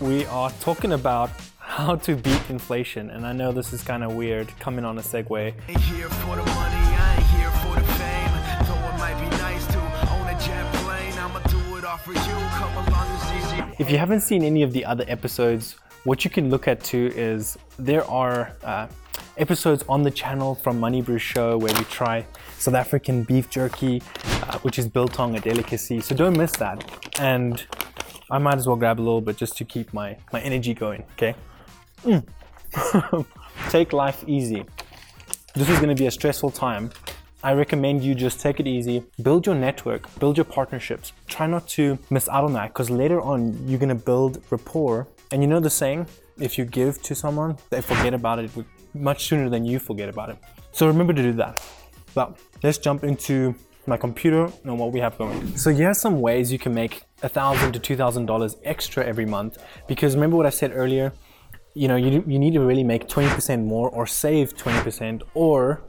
we are talking about how to beat inflation. And I know this is kind of weird coming on a segue. Ain't here for the money, I ain't here for the fame. Though it might be nice to own a jet plane, I'ma do it all for you. Come along, it's easy. If you haven't seen any of the other episodes, what you can look at too is there are uh, episodes on the channel from MoneyBru Show where we try South African beef jerky, uh, which is biltong, a delicacy. So don't miss that. And I might as well grab a little bit just to keep my, my energy going, okay? Mm. take life easy. This is to be a stressful time. I recommend you just take it easy, build your network, build your partnerships. Try not to miss out on that because later on you're to build rapport. And you know the saying, if you give to someone, they forget about it much sooner than you forget about it. So remember to do that. But let's jump into my computer and what we have going. So here's some ways you can make a thousand to two thousand dollars extra every month. Because remember what I said earlier, you know, you, you need to really make 20% more or save 20% or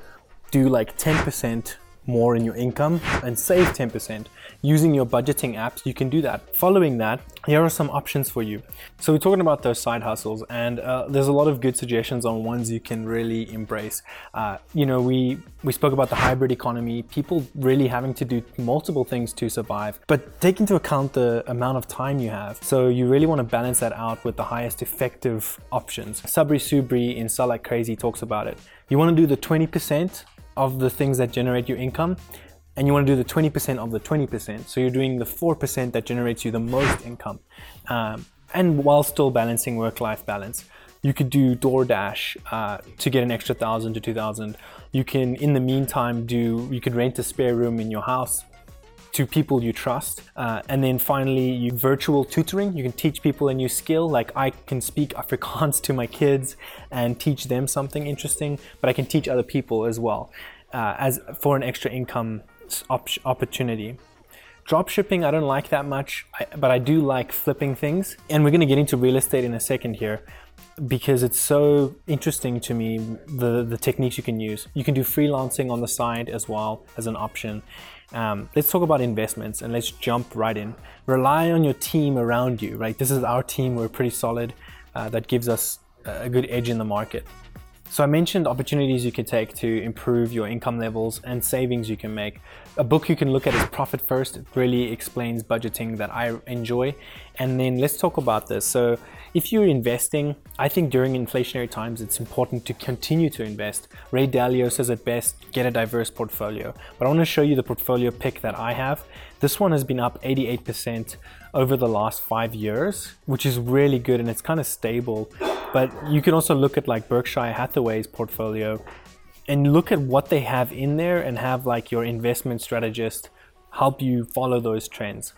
do like 10% more in your income and save 10%. Using your budgeting apps, you can do that. Following that, here are some options for you. So we're talking about those side hustles, and uh, there's a lot of good suggestions on ones you can really embrace. Uh, you know, we we spoke about the hybrid economy, people really having to do multiple things to survive, but take into account the amount of time you have. So you really want to balance that out with the highest effective options. Sabri Suby in Sell Like Crazy talks about it. You want to do the 20% of the things that generate your income and you want to do the 20% of the 20%. So you're doing the 4% that generates you the most income. Um, and while still balancing work life balance. You could do DoorDash uh, to get an extra thousand to two thousand. You can, in the meantime, do you could rent a spare room in your house to people you trust. Uh, and then finally, you virtual tutoring. You can teach people a new skill. Like I can speak Afrikaans to my kids and teach them something interesting, but I can teach other people as well uh, as for an extra income op- opportunity. Drop shipping, I don't like that much, but I do like flipping things. And we're going to get into real estate in a second here because it's so interesting to me the the techniques you can use. You can do freelancing on the side as well as an option. Um, let's talk about investments and let's jump right in. Rely on your team around you, right? This is our team. We're pretty solid. Uh, that gives us a good edge in the market. So I mentioned opportunities you can take to improve your income levels and savings you can make. A book you can look at is Profit First. It really explains budgeting that I enjoy. And then let's talk about this. So if you're investing, I think during inflationary times, it's important to continue to invest. Ray Dalio says it best, get a diverse portfolio. But I want to show you the portfolio pick that I have. This one has been up 88% over the last five years, which is really good and it's kind of stable but you can also look at like Berkshire Hathaway's portfolio and look at what they have in there and have like your investment strategist help you follow those trends.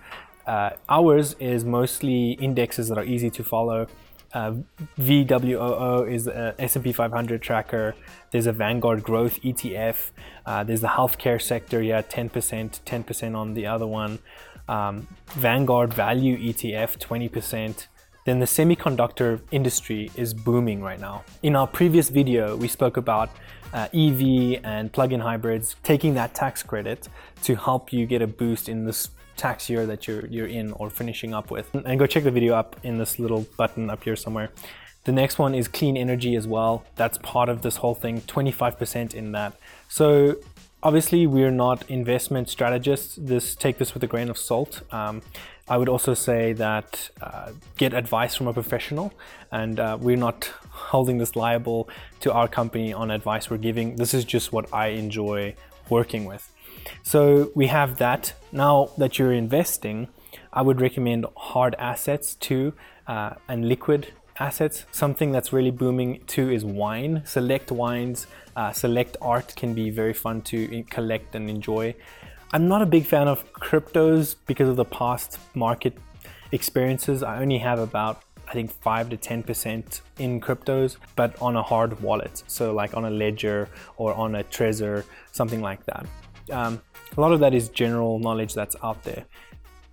Uh, ours is mostly indexes that are easy to follow. Uh, VOO is a S&P 500 tracker. There's a Vanguard Growth ETF. Uh, there's the healthcare sector, yeah, 10%, 10% on the other one. Um, Vanguard Value ETF, 20% then the semiconductor industry is booming right now. In our previous video, we spoke about uh, EV and plug-in hybrids taking that tax credit to help you get a boost in this tax year that you're you're in or finishing up with. And go check the video up in this little button up here somewhere. The next one is clean energy as well. That's part of this whole thing, 25% in that. So obviously we're not investment strategists. This take this with a grain of salt. Um, I would also say that uh, get advice from a professional, and uh, we're not holding this liable to our company on advice we're giving. This is just what I enjoy working with. So we have that. Now that you're investing, I would recommend hard assets too uh, and liquid assets. Something that's really booming too is wine. Select wines, uh, select art can be very fun to collect and enjoy. I'm not a big fan of cryptos because of the past market experiences. I only have about I think 5 to 10% in cryptos, but on a hard wallet. So, like on a ledger or on a Trezor, something like that. Um, a lot of that is general knowledge that's out there.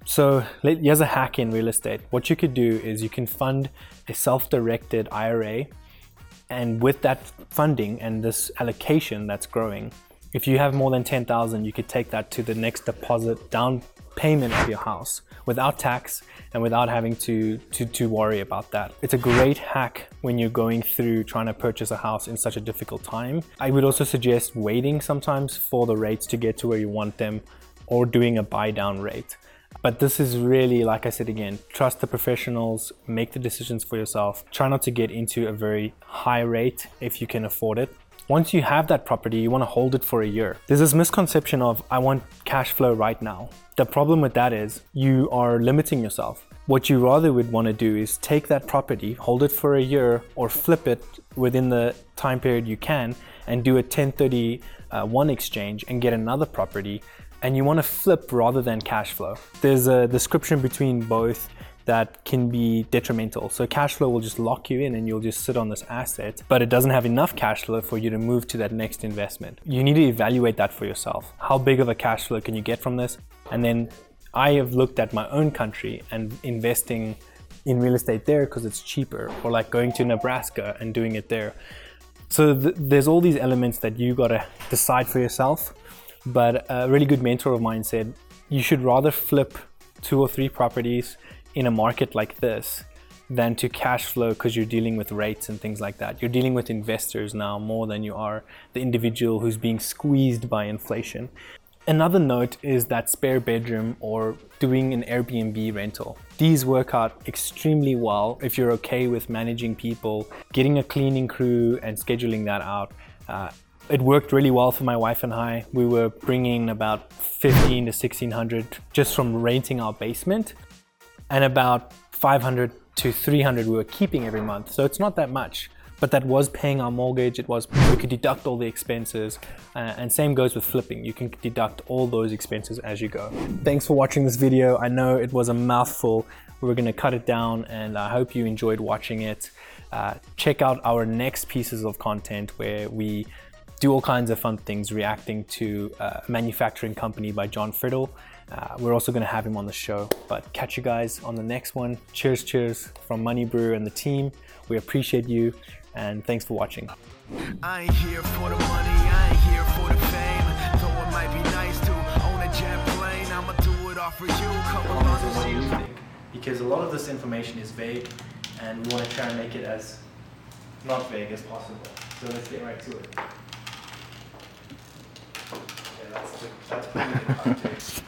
So, here's a hack in real estate. What you could do is you can fund a self directed IRA, and with that funding and this allocation that's growing, if you have more than 10,000, you could take that to the next deposit down payment of your house without tax and without having to, to, to worry about that. It's a great hack when you're going through trying to purchase a house in such a difficult time. I would also suggest waiting sometimes for the rates to get to where you want them or doing a buy down rate. But this is really, like I said again, trust the professionals, make the decisions for yourself. Try not to get into a very high rate if you can afford it. Once you have that property, you want to hold it for a year. There's this misconception of, I want cash flow right now. The problem with that is you are limiting yourself. What you rather would want to do is take that property, hold it for a year, or flip it within the time period you can, and do a 1031 uh, exchange and get another property and you want to flip rather than cash flow. There's a description between both that can be detrimental. So cash flow will just lock you in and you'll just sit on this asset, but it doesn't have enough cash flow for you to move to that next investment. You need to evaluate that for yourself. How big of a cash flow can you get from this? And then I have looked at my own country and investing in real estate there because it's cheaper, or like going to Nebraska and doing it there. So th- there's all these elements that you got to decide for yourself. But a really good mentor of mine said you should rather flip two or three properties in a market like this than to cash flow because you're dealing with rates and things like that. You're dealing with investors now more than you are the individual who's being squeezed by inflation. Another note is that spare bedroom or doing an Airbnb rental. These work out extremely well if you're okay with managing people, getting a cleaning crew, and scheduling that out. Uh, it worked really well for my wife and I. We were bringing about 15 to 1600 just from renting our basement, and about 500 to 300 we were keeping every month. So it's not that much, but that was paying our mortgage. It was we could deduct all the expenses, uh, and same goes with flipping. You can deduct all those expenses as you go. Thanks for watching this video. I know it was a mouthful. We're gonna cut it down, and I hope you enjoyed watching it. Uh, check out our next pieces of content where we do all kinds of fun things reacting to uh, a manufacturing company by John Friddle. Uh, we're also going to have him on the show. But catch you guys on the next one. Cheers, cheers from MoneyBru and the team. We appreciate you and thanks for watching. I ain't here for the money, I ain't here for the fame. Though it might be nice to own a jet plane, I'ma do it all for you. Come along what do you think? Because a lot of this information is vague and we want to try and make it as not vague as possible. So let's get right to it. Yeah, that's, the, that's pretty good context.